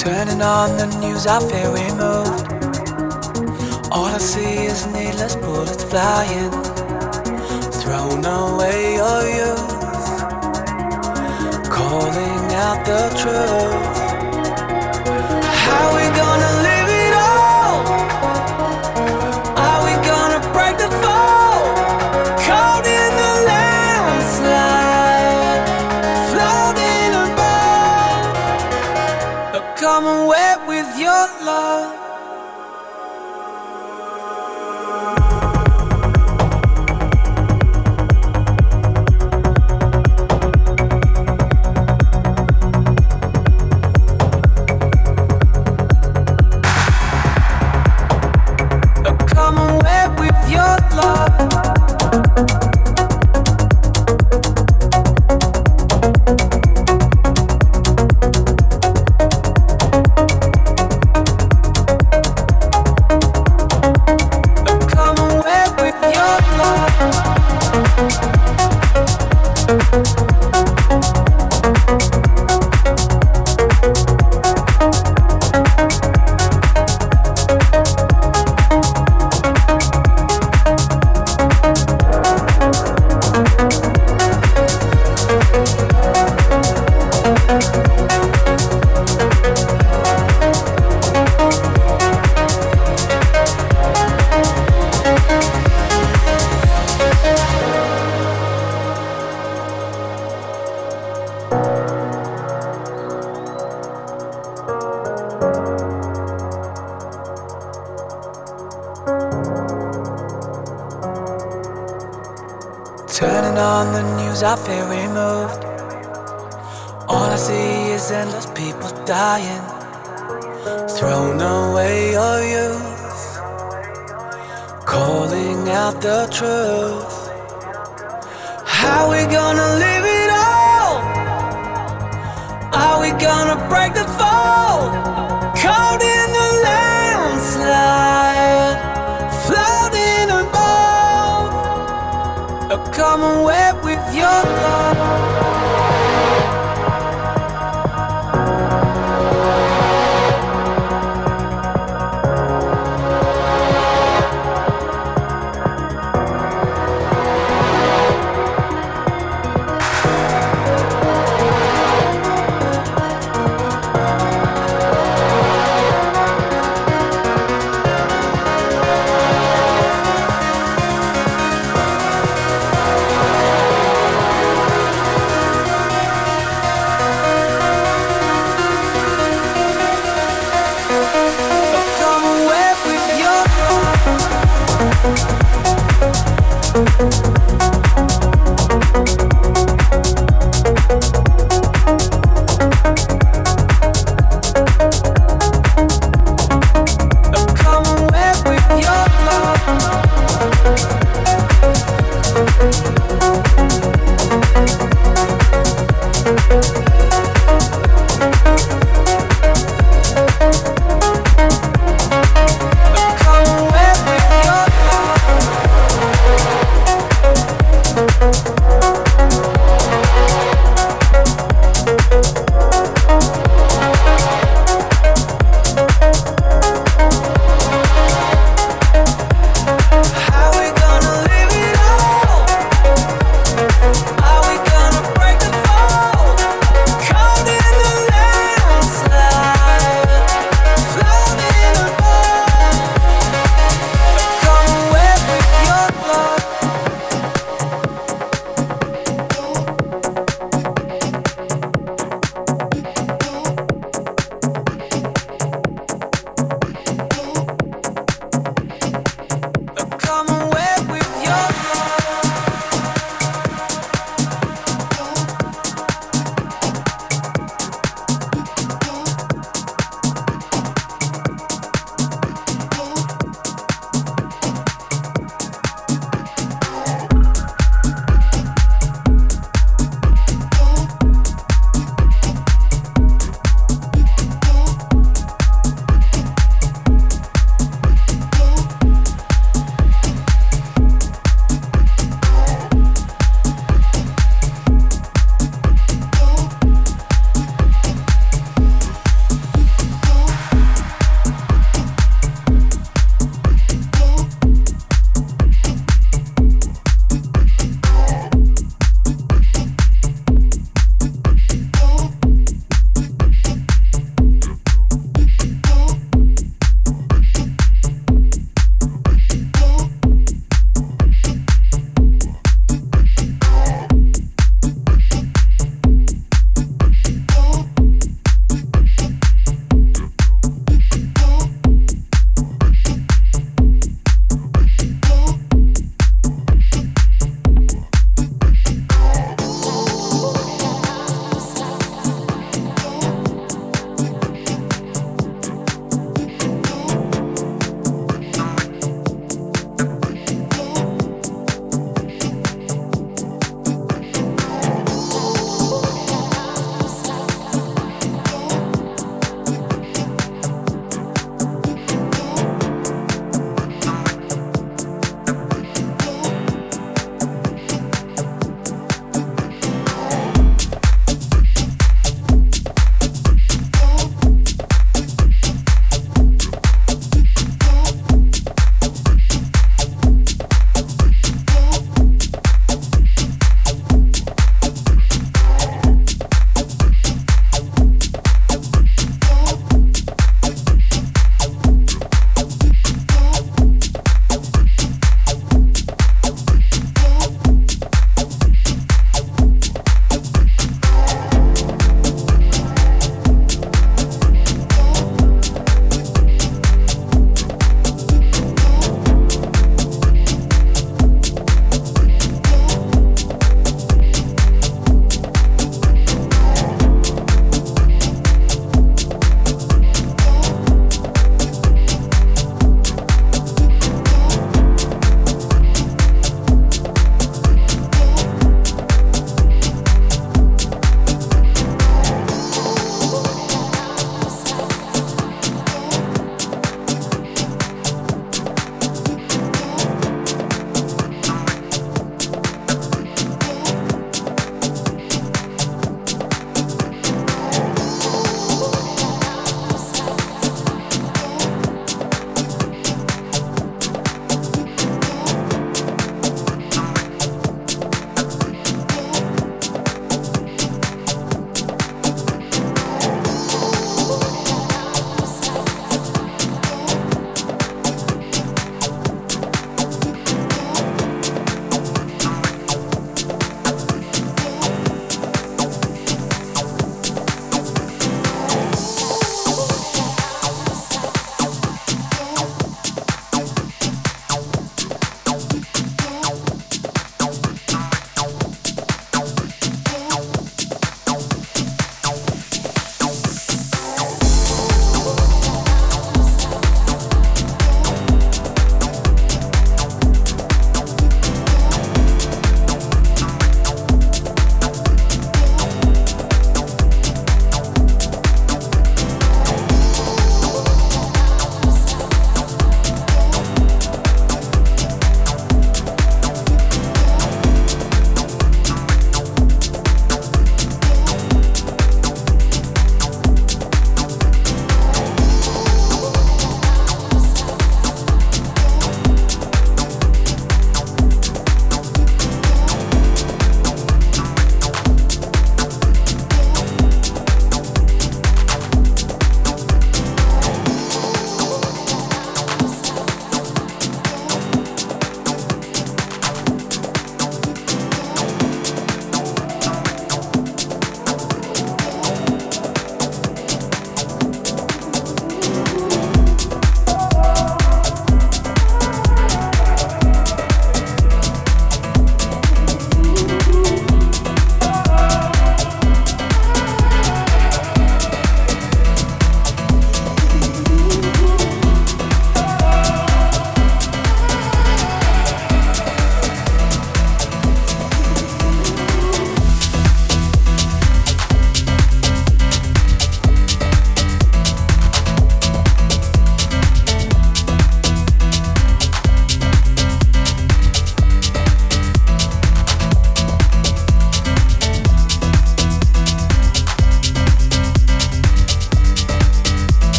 Turning on the news, I feel removed. All I see is needless bullets flying, thrown away your youth, calling out the truth. How we gonna live?